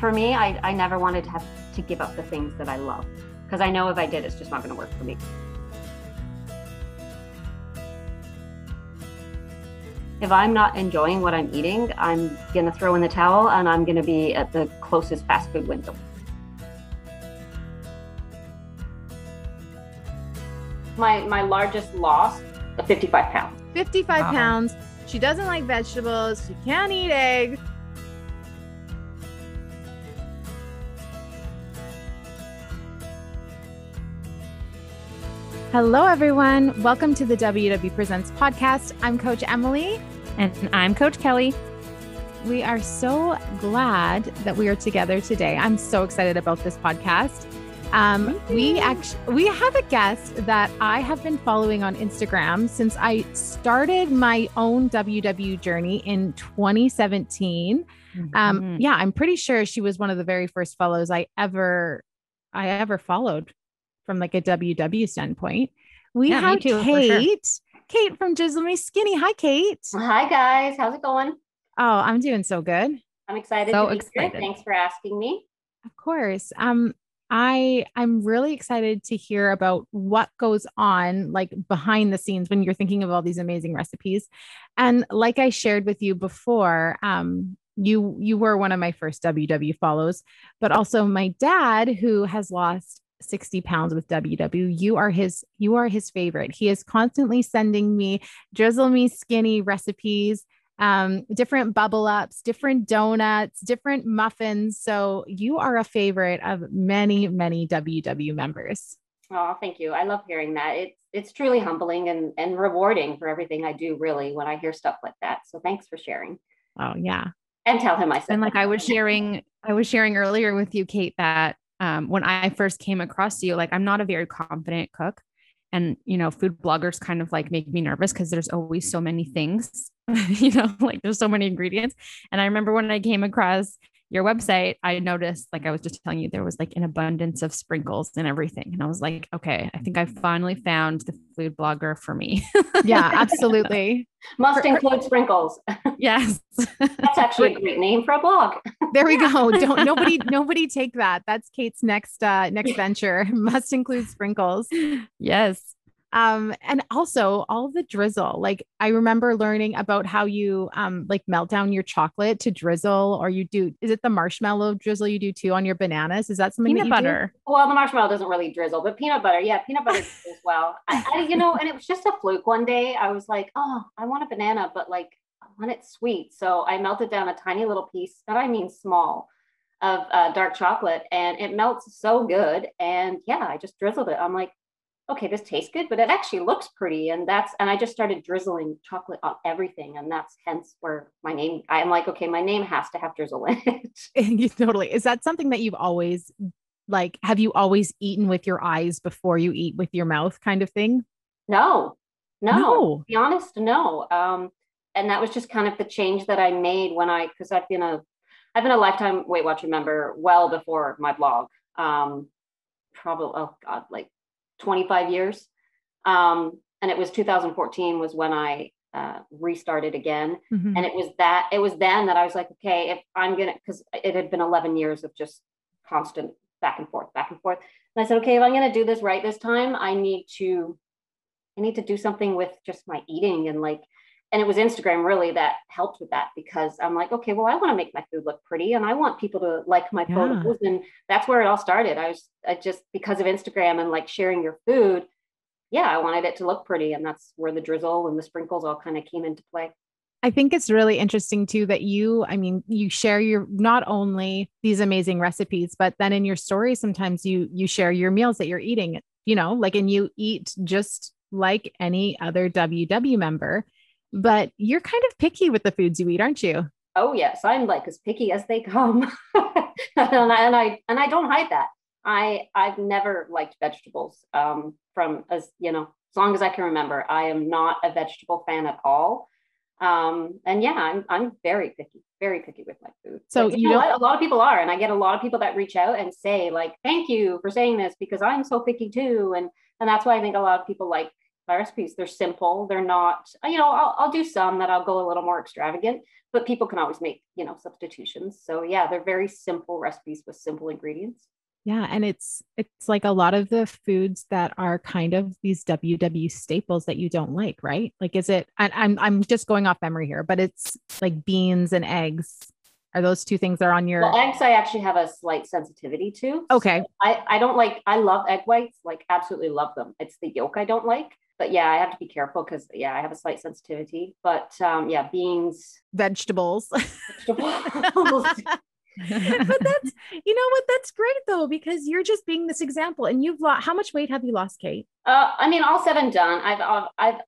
for me, I, I never wanted to have to give up the things that I love because I know if I did, it's just not going to work for me. If I'm not enjoying what I'm eating, I'm going to throw in the towel and I'm going to be at the closest fast food window. My, my largest loss, 55 pounds. 55 wow. pounds. She doesn't like vegetables. She can't eat eggs. Hello, everyone. Welcome to the WW Presents podcast. I'm Coach Emily. And I'm Coach Kelly. We are so glad that we are together today. I'm so excited about this podcast. Um, we actually we have a guest that I have been following on Instagram since I started my own WW journey in 2017. Um, mm-hmm. Um, yeah, I'm pretty sure she was one of the very first follows I ever I ever followed from like a WW standpoint. We yeah, have too, Kate, sure. Kate from Drizzle Me Skinny. Hi, Kate. Hi, guys. How's it going? Oh, I'm doing so good. I'm excited. So excited. Here. Thanks for asking me. Of course. Um, I I'm really excited to hear about what goes on like behind the scenes when you're thinking of all these amazing recipes. And like I shared with you before, um, you you were one of my first WW follows, but also my dad who has lost 60 pounds with WW. You are his, you are his favorite. He is constantly sending me drizzle me skinny recipes, um, different bubble ups, different donuts, different muffins. So you are a favorite of many, many WW members. Oh, thank you. I love hearing that. It's it's truly humbling and, and rewarding for everything I do, really, when I hear stuff like that. So thanks for sharing. Oh yeah. And tell him I said and like. I was sharing, I was sharing earlier with you, Kate, that um, when I first came across you, like I'm not a very confident cook. And, you know, food bloggers kind of like make me nervous because there's always so many things, you know, like there's so many ingredients. And I remember when I came across your website, I noticed, like I was just telling you, there was like an abundance of sprinkles and everything. And I was like, okay, I think I finally found the food blogger for me. yeah, absolutely. Must include sprinkles. Yes. That's actually a great name for a blog. there we go. Don't nobody nobody take that. That's Kate's next uh next venture. Must include sprinkles. Yes. Um, and also all the drizzle. Like I remember learning about how you um like melt down your chocolate to drizzle, or you do is it the marshmallow drizzle you do too on your bananas? Is that something peanut that butter? Do? Well, the marshmallow doesn't really drizzle, but peanut butter, yeah, peanut butter as well. I, I, you know, and it was just a fluke one day. I was like, oh, I want a banana, but like I want it sweet. So I melted down a tiny little piece, that I mean small, of uh, dark chocolate, and it melts so good. And yeah, I just drizzled it. I'm like, okay, this tastes good, but it actually looks pretty. And that's, and I just started drizzling chocolate on everything. And that's hence where my name, I'm like, okay, my name has to have drizzle in it. totally. Is that something that you've always, like, have you always eaten with your eyes before you eat with your mouth kind of thing? No, no, no. To be honest, no. Um, and that was just kind of the change that I made when I, cause I've been a, I've been a lifetime Weight Watcher member well before my blog. Um, probably, oh God, like 25 years. Um, and it was 2014 was when I uh, restarted again. Mm-hmm. And it was that, it was then that I was like, okay, if I'm going to, because it had been 11 years of just constant back and forth, back and forth. And I said, okay, if I'm going to do this right this time, I need to, I need to do something with just my eating and like, and it was Instagram really that helped with that because I'm like, okay, well, I want to make my food look pretty and I want people to like my yeah. photos. And that's where it all started. I was I just because of Instagram and like sharing your food, yeah, I wanted it to look pretty. And that's where the drizzle and the sprinkles all kind of came into play. I think it's really interesting too that you, I mean, you share your not only these amazing recipes, but then in your story, sometimes you you share your meals that you're eating, you know, like and you eat just like any other WW member but you're kind of picky with the foods you eat, aren't you? Oh yes, I'm like as picky as they come, and, I, and I and I don't hide that. I I've never liked vegetables um, from as you know as long as I can remember. I am not a vegetable fan at all. Um, and yeah, I'm I'm very picky, very picky with my food. So but, you, know, a lot of people are, and I get a lot of people that reach out and say like, "Thank you for saying this because I'm so picky too," and and that's why I think a lot of people like recipes. They're simple. They're not, you know, I'll, I'll do some that I'll go a little more extravagant, but people can always make, you know, substitutions. So yeah, they're very simple recipes with simple ingredients. Yeah, and it's it's like a lot of the foods that are kind of these WW staples that you don't like, right? Like, is it? I, I'm I'm just going off memory here, but it's like beans and eggs. Are those two things that are on your? Well, eggs I actually have a slight sensitivity to. Okay. So I I don't like. I love egg whites. Like, absolutely love them. It's the yolk I don't like. But yeah, I have to be careful because yeah, I have a slight sensitivity. But um, yeah, beans, vegetables. Vegetables. but that's you know what that's great though because you're just being this example and you've lost how much weight have you lost kate uh, i mean all said and done i've i've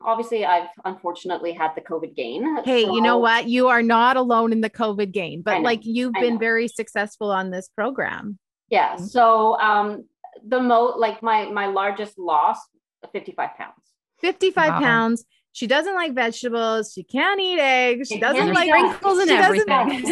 obviously i've unfortunately had the covid gain hey so... you know what you are not alone in the covid gain but like you've been very successful on this program yeah mm-hmm. so um the mo like my my largest loss 55 pounds 55 wow. pounds she doesn't like vegetables. She can't eat eggs. She doesn't like sprinkles and everything.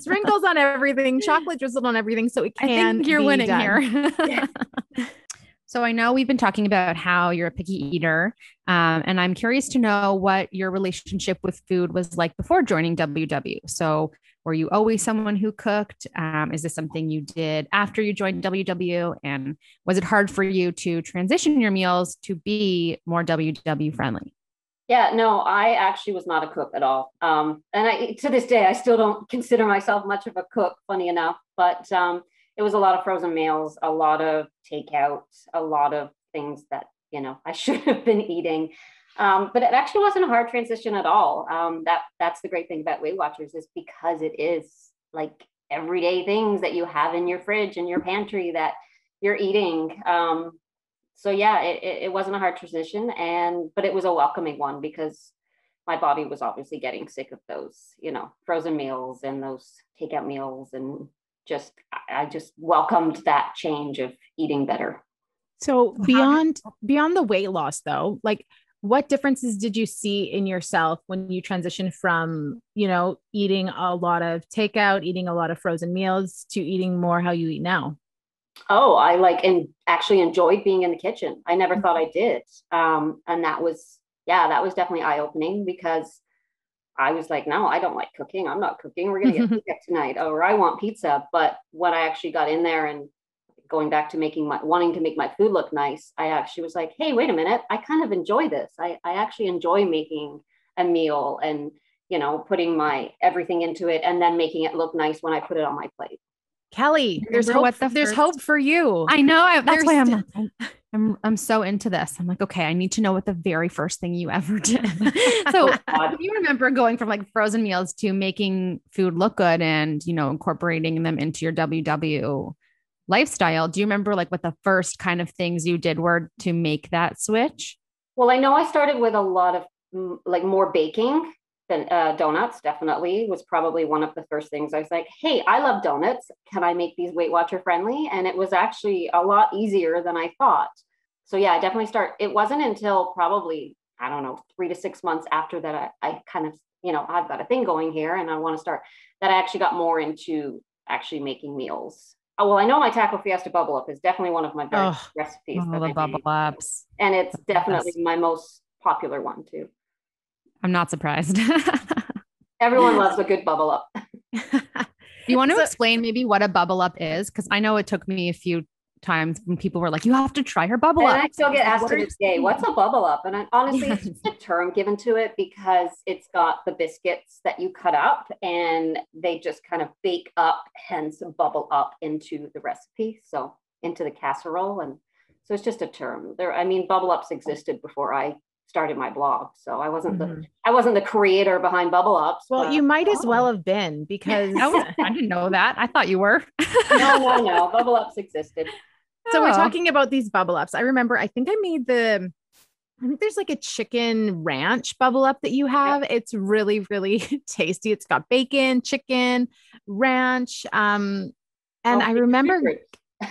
sprinkles on everything, chocolate drizzled on everything. So it can. I think you're winning done. here. so I know we've been talking about how you're a picky eater, um, and I'm curious to know what your relationship with food was like before joining WW. So were you always someone who cooked? Um, is this something you did after you joined WW? And was it hard for you to transition your meals to be more WW friendly? Yeah, no, I actually was not a cook at all. Um, and I, to this day, I still don't consider myself much of a cook, funny enough. But um, it was a lot of frozen meals, a lot of takeout, a lot of things that, you know, I should have been eating. Um, but it actually wasn't a hard transition at all. Um, that that's the great thing about Weight Watchers is because it is like everyday things that you have in your fridge and your pantry that you're eating. Um, so yeah, it, it wasn't a hard transition, and but it was a welcoming one because my body was obviously getting sick of those, you know, frozen meals and those takeout meals, and just I just welcomed that change of eating better. So beyond beyond the weight loss though, like what differences did you see in yourself when you transitioned from you know eating a lot of takeout eating a lot of frozen meals to eating more how you eat now? Oh i like and actually enjoyed being in the kitchen. I never mm-hmm. thought i did. Um, and that was yeah that was definitely eye-opening because i was like no i don't like cooking. I'm not cooking. We're gonna get pizza tonight or i want pizza. But when i actually got in there and going back to making my wanting to make my food look nice, I actually was like, hey, wait a minute, I kind of enjoy this. I, I actually enjoy making a meal and you know putting my everything into it and then making it look nice when I put it on my plate. Kelly, there's hope, the there's hope for you. I know. I, that's why I'm, I'm I'm I'm so into this. I'm like, okay, I need to know what the very first thing you ever did. so oh, you remember going from like frozen meals to making food look good and you know incorporating them into your WW lifestyle. Do you remember like what the first kind of things you did were to make that switch? Well, I know I started with a lot of like more baking than uh, donuts. Definitely was probably one of the first things I was like, "Hey, I love donuts. Can I make these Weight Watcher friendly?" And it was actually a lot easier than I thought. So yeah, I definitely start. It wasn't until probably I don't know three to six months after that I, I kind of you know I've got a thing going here and I want to start that I actually got more into actually making meals Oh, well, I know my taco fiesta bubble up is definitely one of my very oh, recipes. Oh, the bubble ups. And it's definitely my most popular one too. I'm not surprised. Everyone loves a good bubble up. Do you want to so, explain maybe what a bubble up is? Because I know it took me a few times when people were like, "You have to try her bubble and up." I still get asked to this day, "What's a bubble up?" And I, honestly, yes. it's just a term given to it because it's got the biscuits that you cut up, and they just kind of bake up, hence bubble up into the recipe, so into the casserole, and so it's just a term. There, I mean, bubble ups existed before I started my blog so i wasn't mm-hmm. the i wasn't the creator behind bubble ups well but, you might oh. as well have been because I, I didn't know that i thought you were no no no bubble ups existed so we're talking about these bubble ups. I remember, I think I made the, I think there's like a chicken ranch bubble up that you have. It's really, really tasty. It's got bacon, chicken, ranch. Um, and I remember,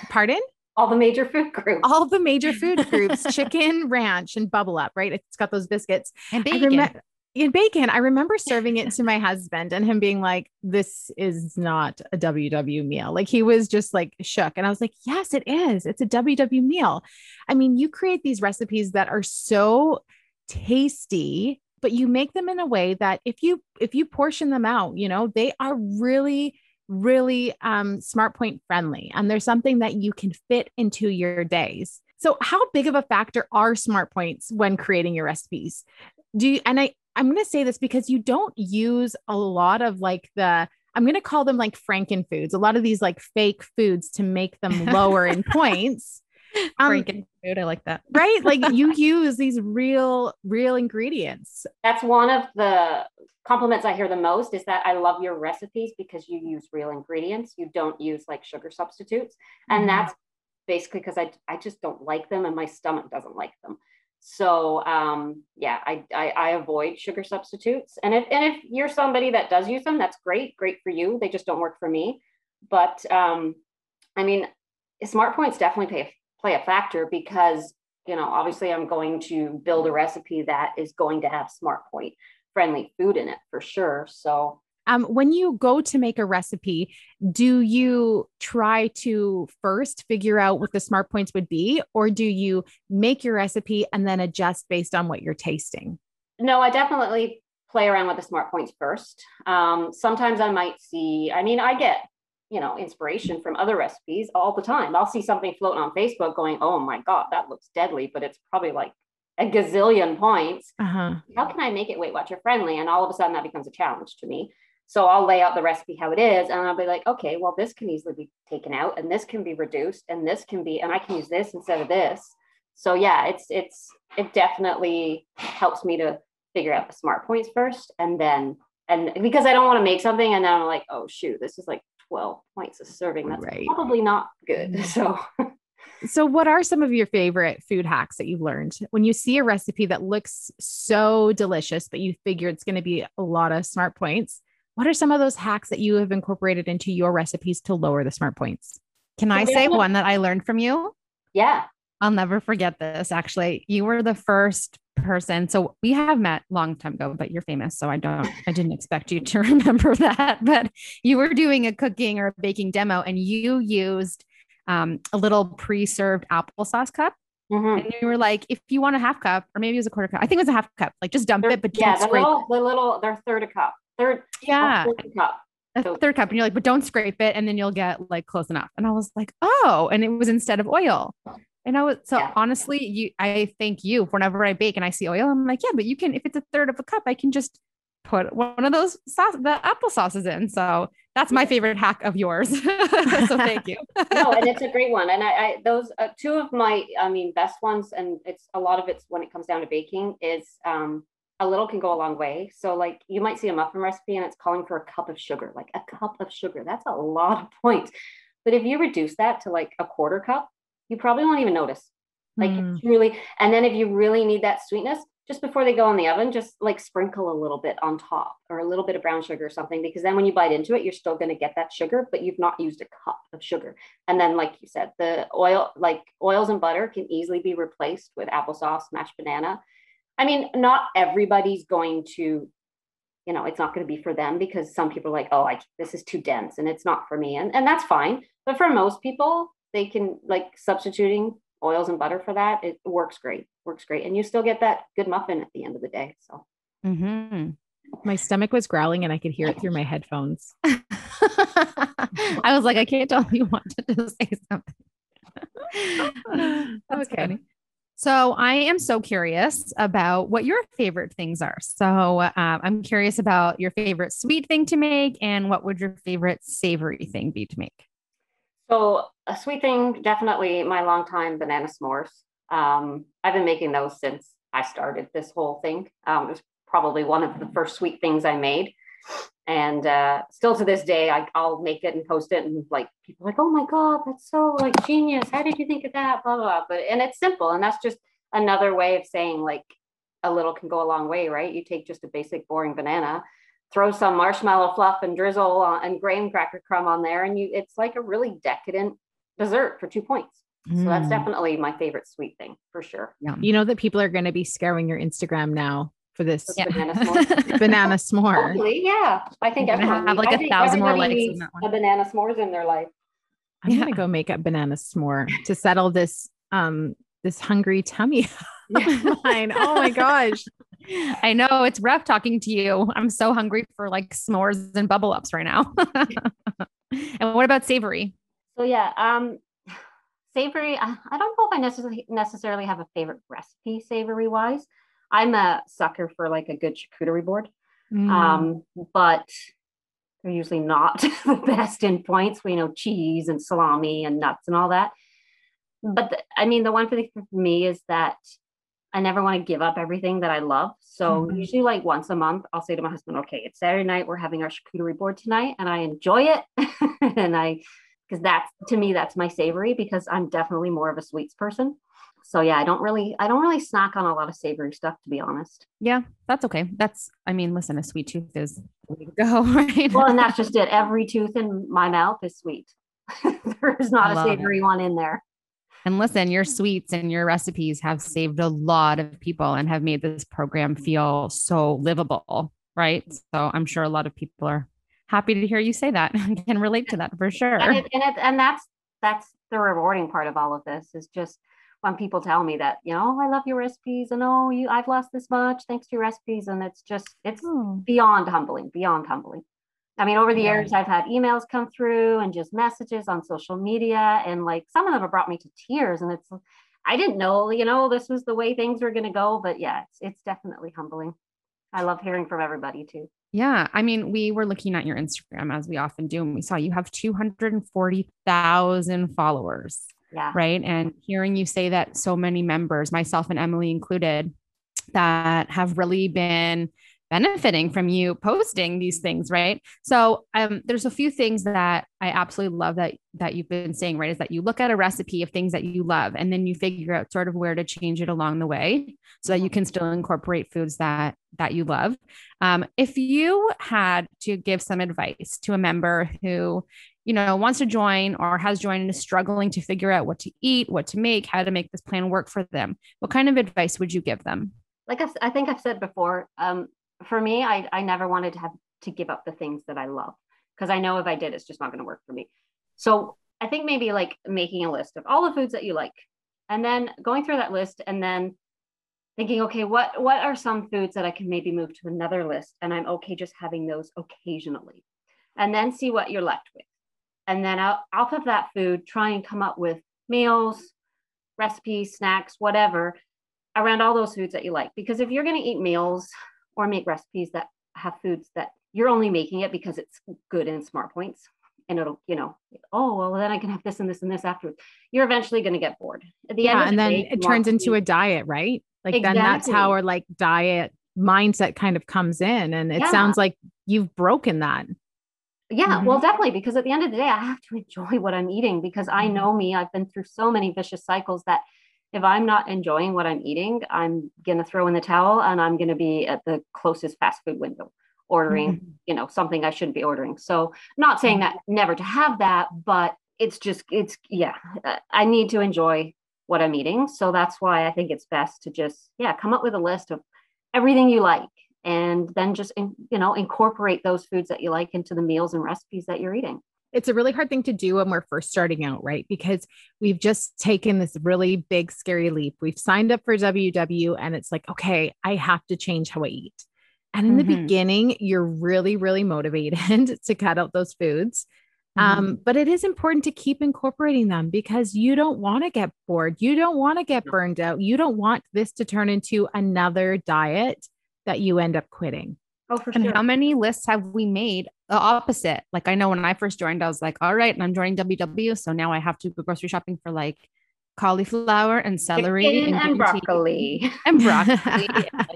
pardon? All the major food groups. All the major food groups, chicken, ranch, and bubble up, right? It's got those biscuits. And bacon. In bacon. I remember serving it to my husband and him being like, This is not a WW meal. Like he was just like shook. And I was like, Yes, it is. It's a WW meal. I mean, you create these recipes that are so tasty but you make them in a way that if you if you portion them out you know they are really really um smart point friendly and there's something that you can fit into your days so how big of a factor are smart points when creating your recipes do you and i i'm going to say this because you don't use a lot of like the i'm going to call them like franken foods a lot of these like fake foods to make them lower in points um, Franken food. I like that. right? Like you use these real, real ingredients. That's one of the compliments I hear the most is that I love your recipes because you use real ingredients. You don't use like sugar substitutes. And mm-hmm. that's basically because I, I just don't like them and my stomach doesn't like them. So um, yeah, I, I, I avoid sugar substitutes. And if and if you're somebody that does use them, that's great, great for you. They just don't work for me. But um, I mean, smart points definitely pay play a factor because you know obviously i'm going to build a recipe that is going to have smart point friendly food in it for sure so um, when you go to make a recipe, do you try to first figure out what the smart points would be, or do you make your recipe and then adjust based on what you're tasting? No, I definitely play around with the smart points first. Um, sometimes I might see, I mean, I get you know inspiration from other recipes all the time i'll see something floating on facebook going oh my god that looks deadly but it's probably like a gazillion points uh-huh. how can i make it weight watcher friendly and all of a sudden that becomes a challenge to me so i'll lay out the recipe how it is and i'll be like okay well this can easily be taken out and this can be reduced and this can be and i can use this instead of this so yeah it's it's it definitely helps me to figure out the smart points first and then and because i don't want to make something and then i'm like oh shoot this is like 12 points a serving. That's right. probably not good. Mm. So so what are some of your favorite food hacks that you've learned when you see a recipe that looks so delicious but you figure it's going to be a lot of smart points what are some of those hacks that you have incorporated into your recipes to lower the smart points can i say one that i learned from you yeah i'll never forget this actually you were the first person. So we have met long time ago, but you're famous. So I don't, I didn't expect you to remember that, but you were doing a cooking or a baking demo and you used um, a little pre-served applesauce cup. Mm-hmm. And you were like, if you want a half cup, or maybe it was a quarter cup. I think it was a half cup. Like just dump they're, it, but yeah, the little, the little, they're third a cup, third, yeah, third cup. A so, third cup, and you're like, but don't scrape it, and then you'll get like close enough. And I was like, oh, and it was instead of oil. And i know. So yeah. honestly, you, I thank you whenever I bake and I see oil, I'm like, yeah, but you can, if it's a third of a cup, I can just put one of those sauce, the apple sauces in. So that's my favorite hack of yours. so thank you. no, and it's a great one. And I, I those uh, two of my, I mean, best ones, and it's a lot of it's when it comes down to baking is um, a little can go a long way. So like you might see a muffin recipe and it's calling for a cup of sugar, like a cup of sugar. That's a lot of points. But if you reduce that to like a quarter cup, you probably won't even notice. Like mm. it's really, and then if you really need that sweetness, just before they go in the oven, just like sprinkle a little bit on top or a little bit of brown sugar or something, because then when you bite into it, you're still going to get that sugar, but you've not used a cup of sugar. And then, like you said, the oil, like oils and butter can easily be replaced with applesauce, mashed banana. I mean, not everybody's going to, you know, it's not going to be for them because some people are like, oh, I, this is too dense and it's not for me. And, and that's fine. But for most people, they can like substituting oils and butter for that. It works great, works great. And you still get that good muffin at the end of the day. So mm-hmm. my stomach was growling and I could hear it through my headphones. I was like, I can't tell you wanted to say something. okay. Funny. So I am so curious about what your favorite things are. So uh, I'm curious about your favorite sweet thing to make and what would your favorite savory thing be to make? So a sweet thing, definitely my long time banana s'mores. Um, I've been making those since I started this whole thing. Um, it was probably one of the first sweet things I made. And uh, still to this day, I, will make it and post it, and like people like, "Oh my god, that's so like genius! How did you think of that?" Blah blah. blah. But and it's simple, and that's just another way of saying like a little can go a long way, right? You take just a basic boring banana, throw some marshmallow fluff and drizzle on, and graham cracker crumb on there, and you it's like a really decadent dessert for two points. Mm. So that's mm. definitely my favorite sweet thing for sure. Yeah. You know that people are going to be scouring your Instagram now for this yeah. banana s'more. banana s'more. Totally, yeah, I think everyone have like a thousand more likes A banana s'mores in their life. I'm yeah. gonna go make a banana s'more to settle this um this hungry tummy mine. Oh my gosh. I know it's rough talking to you. I'm so hungry for like s'mores and bubble ups right now. and what about savory? So yeah, um savory, I, I don't know if I necessarily necessarily have a favorite recipe savory wise. I'm a sucker for like a good charcuterie board. Mm. Um, but they're usually not the best in points, you know, cheese and salami and nuts and all that. But the, I mean, the one thing for me is that I never want to give up everything that I love. So mm-hmm. usually like once a month, I'll say to my husband, okay, it's Saturday night. We're having our charcuterie board tonight and I enjoy it. and I, because that's to me, that's my savory because I'm definitely more of a sweets person. So yeah, I don't really, I don't really snack on a lot of savory stuff to be honest. Yeah, that's okay. That's, I mean, listen, a sweet tooth is go, right? Well, and that's just it. Every tooth in my mouth is sweet. there is not a savory it. one in there. And listen, your sweets and your recipes have saved a lot of people and have made this program feel so livable, right? So I'm sure a lot of people are happy to hear you say that and can relate to that for sure. And, it, and, it, and that's that's the rewarding part of all of this is just when people tell me that you know oh, I love your recipes and oh you I've lost this much thanks to your recipes and it's just it's oh. beyond humbling beyond humbling. I mean, over the yeah. years, I've had emails come through and just messages on social media, and like some of them have brought me to tears. And it's, I didn't know, you know, this was the way things were going to go, but yeah, it's it's definitely humbling. I love hearing from everybody too. Yeah, I mean, we were looking at your Instagram as we often do, and we saw you have two hundred and forty thousand followers. Yeah. Right. And hearing you say that so many members, myself and Emily included, that have really been benefiting from you posting these things right? So um, there's a few things that i absolutely love that that you've been saying right is that you look at a recipe of things that you love and then you figure out sort of where to change it along the way so that you can still incorporate foods that that you love. Um, if you had to give some advice to a member who you know wants to join or has joined and is struggling to figure out what to eat what to make how to make this plan work for them what kind of advice would you give them? Like I, I think I've said before, um, for me, I, I never wanted to have to give up the things that I love because I know if I did, it's just not going to work for me. So I think maybe like making a list of all the foods that you like and then going through that list and then thinking, okay, what, what are some foods that I can maybe move to another list? And I'm okay just having those occasionally and then see what you're left with. And then out, off of that food, try and come up with meals, recipes, snacks, whatever around all those foods that you like. Because if you're going to eat meals or make recipes that have foods that you're only making it because it's good in smart points and it'll you know oh well then i can have this and this and this afterwards you're eventually going to get bored at the yeah, end and the then day, it turns into a diet right like exactly. then that's how our like diet mindset kind of comes in and it yeah. sounds like you've broken that yeah mm-hmm. well definitely because at the end of the day i have to enjoy what i'm eating because i mm-hmm. know me i've been through so many vicious cycles that if I'm not enjoying what I'm eating, I'm going to throw in the towel and I'm going to be at the closest fast food window ordering, mm-hmm. you know, something I shouldn't be ordering. So, not saying that never to have that, but it's just it's yeah, I need to enjoy what I'm eating. So that's why I think it's best to just yeah, come up with a list of everything you like and then just you know, incorporate those foods that you like into the meals and recipes that you're eating it's a really hard thing to do when we're first starting out, right? Because we've just taken this really big, scary leap. We've signed up for WW and it's like, okay, I have to change how I eat. And in mm-hmm. the beginning, you're really, really motivated to cut out those foods. Mm-hmm. Um, but it is important to keep incorporating them because you don't want to get bored. You don't want to get burned out. You don't want this to turn into another diet that you end up quitting. Oh, for and sure. how many lists have we made the opposite? Like I know when I first joined, I was like, all right, and I'm joining WW. So now I have to go grocery shopping for like cauliflower and celery and, and broccoli. And broccoli.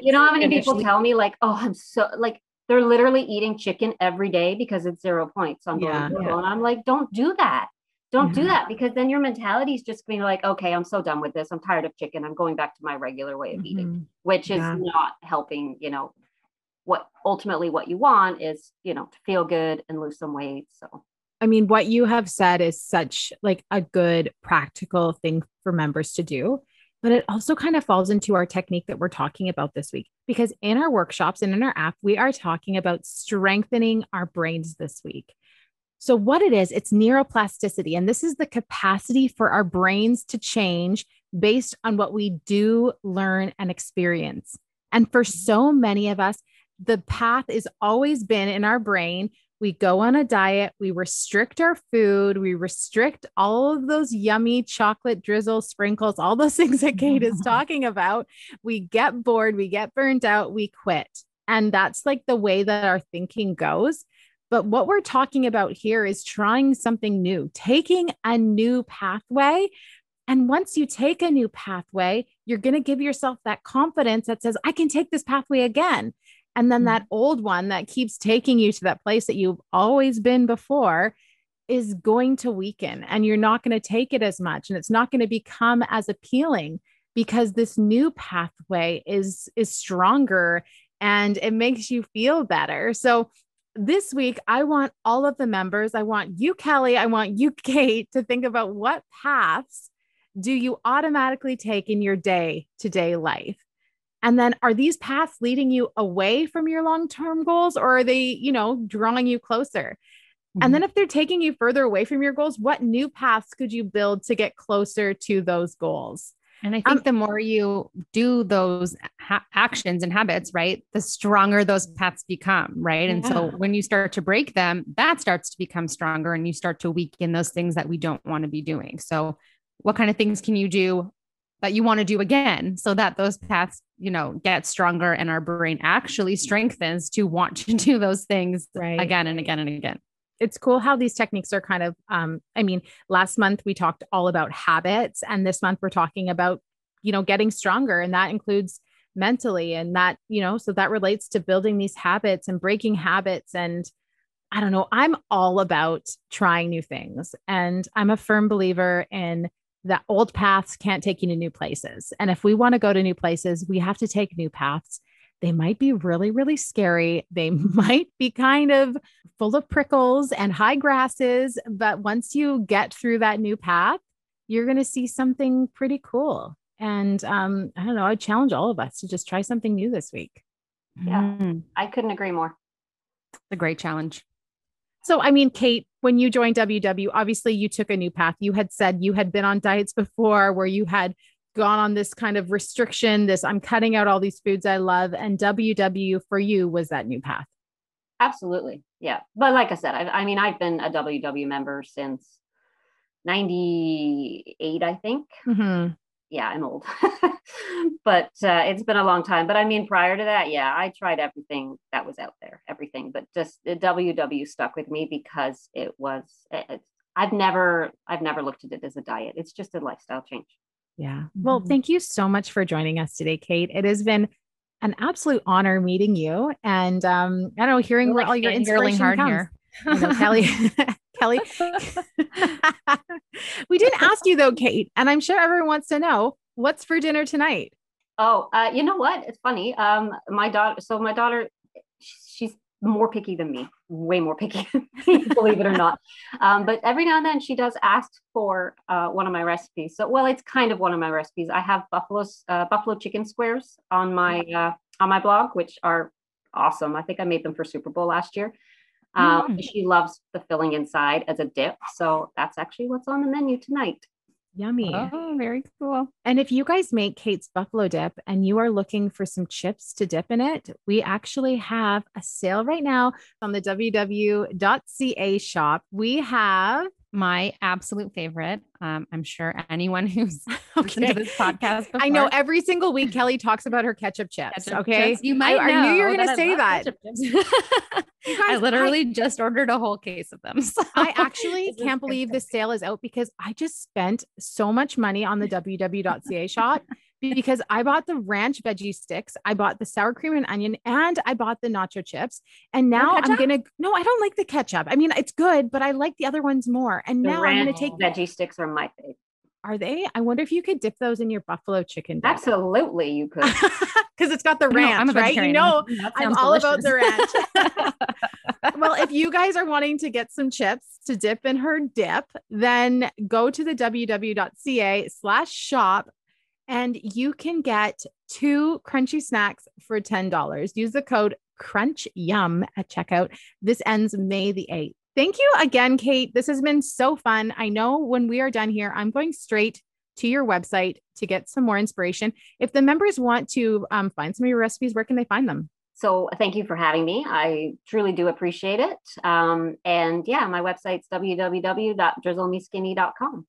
you know how many people tell me like, oh, I'm so like they're literally eating chicken every day because it's zero points on yeah, yeah. And I'm like, don't do that. Don't yeah. do that because then your mentality is just being like, okay, I'm so done with this. I'm tired of chicken. I'm going back to my regular way of mm-hmm. eating, which is yeah. not helping, you know, what ultimately what you want is you know to feel good and lose some weight so i mean what you have said is such like a good practical thing for members to do but it also kind of falls into our technique that we're talking about this week because in our workshops and in our app, we are talking about strengthening our brains this week. So, what it is, it's neuroplasticity. And this is the capacity for our brains to change based on what we do learn and experience. And for so many of us, the path has always been in our brain we go on a diet, we restrict our food, we restrict all of those yummy chocolate drizzle sprinkles, all those things that Kate is talking about. We get bored, we get burned out, we quit. And that's like the way that our thinking goes. But what we're talking about here is trying something new, taking a new pathway. And once you take a new pathway, you're going to give yourself that confidence that says, I can take this pathway again. And then mm-hmm. that old one that keeps taking you to that place that you've always been before is going to weaken and you're not going to take it as much and it's not going to become as appealing because this new pathway is is stronger and it makes you feel better. So this week I want all of the members, I want you Kelly, I want you Kate to think about what paths do you automatically take in your day to day life? And then are these paths leading you away from your long-term goals or are they, you know, drawing you closer? Mm-hmm. And then if they're taking you further away from your goals, what new paths could you build to get closer to those goals? And I think um, the more you do those ha- actions and habits, right, the stronger those paths become, right? And so when you start to break them, that starts to become stronger and you start to weaken those things that we don't want to be doing. So, what kind of things can you do that you want to do again so that those paths you know get stronger and our brain actually strengthens to want to do those things right. again and again and again it's cool how these techniques are kind of um, i mean last month we talked all about habits and this month we're talking about you know getting stronger and that includes mentally and that you know so that relates to building these habits and breaking habits and i don't know i'm all about trying new things and i'm a firm believer in that old paths can't take you to new places. And if we want to go to new places, we have to take new paths. They might be really, really scary. They might be kind of full of prickles and high grasses. But once you get through that new path, you're going to see something pretty cool. And um, I don't know, I challenge all of us to just try something new this week. Yeah, mm. I couldn't agree more. It's a great challenge. So, I mean, Kate, when you joined WW, obviously you took a new path. You had said you had been on diets before where you had gone on this kind of restriction, this I'm cutting out all these foods I love. And WW for you was that new path. Absolutely. Yeah. But like I said, I, I mean, I've been a WW member since 98, I think. Mm-hmm yeah, I'm old, but uh, it's been a long time. But I mean, prior to that, yeah, I tried everything that was out there, everything. But just the WW stuck with me because it was. It, I've never, I've never looked at it as a diet. It's just a lifestyle change. Yeah. Well, mm-hmm. thank you so much for joining us today, Kate. It has been an absolute honor meeting you, and um, I don't know, hearing where all your inspiration comes. Here. Know, Kelly. Kelly. we didn't ask you though, Kate, and I'm sure everyone wants to know what's for dinner tonight. Oh, uh, you know what? It's funny. Um, my daughter. So my daughter, she's more picky than me, way more picky, believe it or not. Um, but every now and then she does ask for uh, one of my recipes. So, well, it's kind of one of my recipes. I have buffalo's uh, buffalo chicken squares on my uh, on my blog, which are awesome. I think I made them for Super Bowl last year. Um, mm. She loves the filling inside as a dip. So that's actually what's on the menu tonight. Yummy. Oh, very cool. And if you guys make Kate's buffalo dip and you are looking for some chips to dip in it, we actually have a sale right now on the www.ca shop. We have my absolute favorite. Um, I'm sure anyone who's okay. listened to this podcast. Before, I know every single week Kelly talks about her ketchup chips. Ketchup okay, chips. you might. I, I knew you were going to say that. guys, I literally I, just ordered a whole case of them. So. I actually can't believe this sale is out because I just spent so much money on the ww.ca shop because I bought the ranch veggie sticks, I bought the sour cream and onion, and I bought the nacho chips. And now I'm gonna no, I don't like the ketchup. I mean, it's good, but I like the other ones more. And the now I'm gonna take veggie sticks are my favorite. Are they? I wonder if you could dip those in your buffalo chicken. Dip. Absolutely, you could. Because it's got the ranch, no, right? You know, I'm all delicious. about the ranch. well, if you guys are wanting to get some chips to dip in her dip, then go to the ww.ca slash shop and you can get two crunchy snacks for $10. Use the code crunch yum at checkout. This ends May the 8th. Thank you again, Kate. This has been so fun. I know when we are done here, I'm going straight to your website to get some more inspiration. If the members want to um, find some of your recipes, where can they find them? So thank you for having me. I truly do appreciate it. Um, and yeah, my website's www.drizzlemeskinny.com.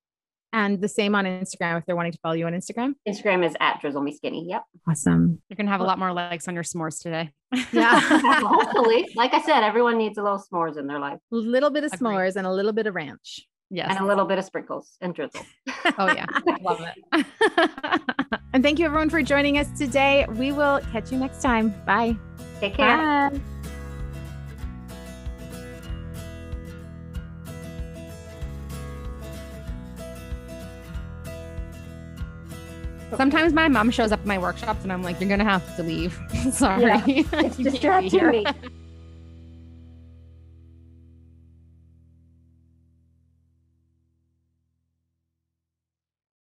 And the same on Instagram if they're wanting to follow you on Instagram. Instagram is at drizzle me skinny. Yep. Awesome. You're gonna have a lot more likes on your s'mores today. Yeah. Hopefully. Like I said, everyone needs a little s'mores in their life. A little bit of Agreed. s'mores and a little bit of ranch. Yes. And a little bit of sprinkles and drizzle. oh yeah. Love it. And thank you everyone for joining us today. We will catch you next time. Bye. Take care. Bye. Sometimes my mom shows up at my workshops and I'm like, you're gonna have to leave. Sorry. Yeah, It's distracting me.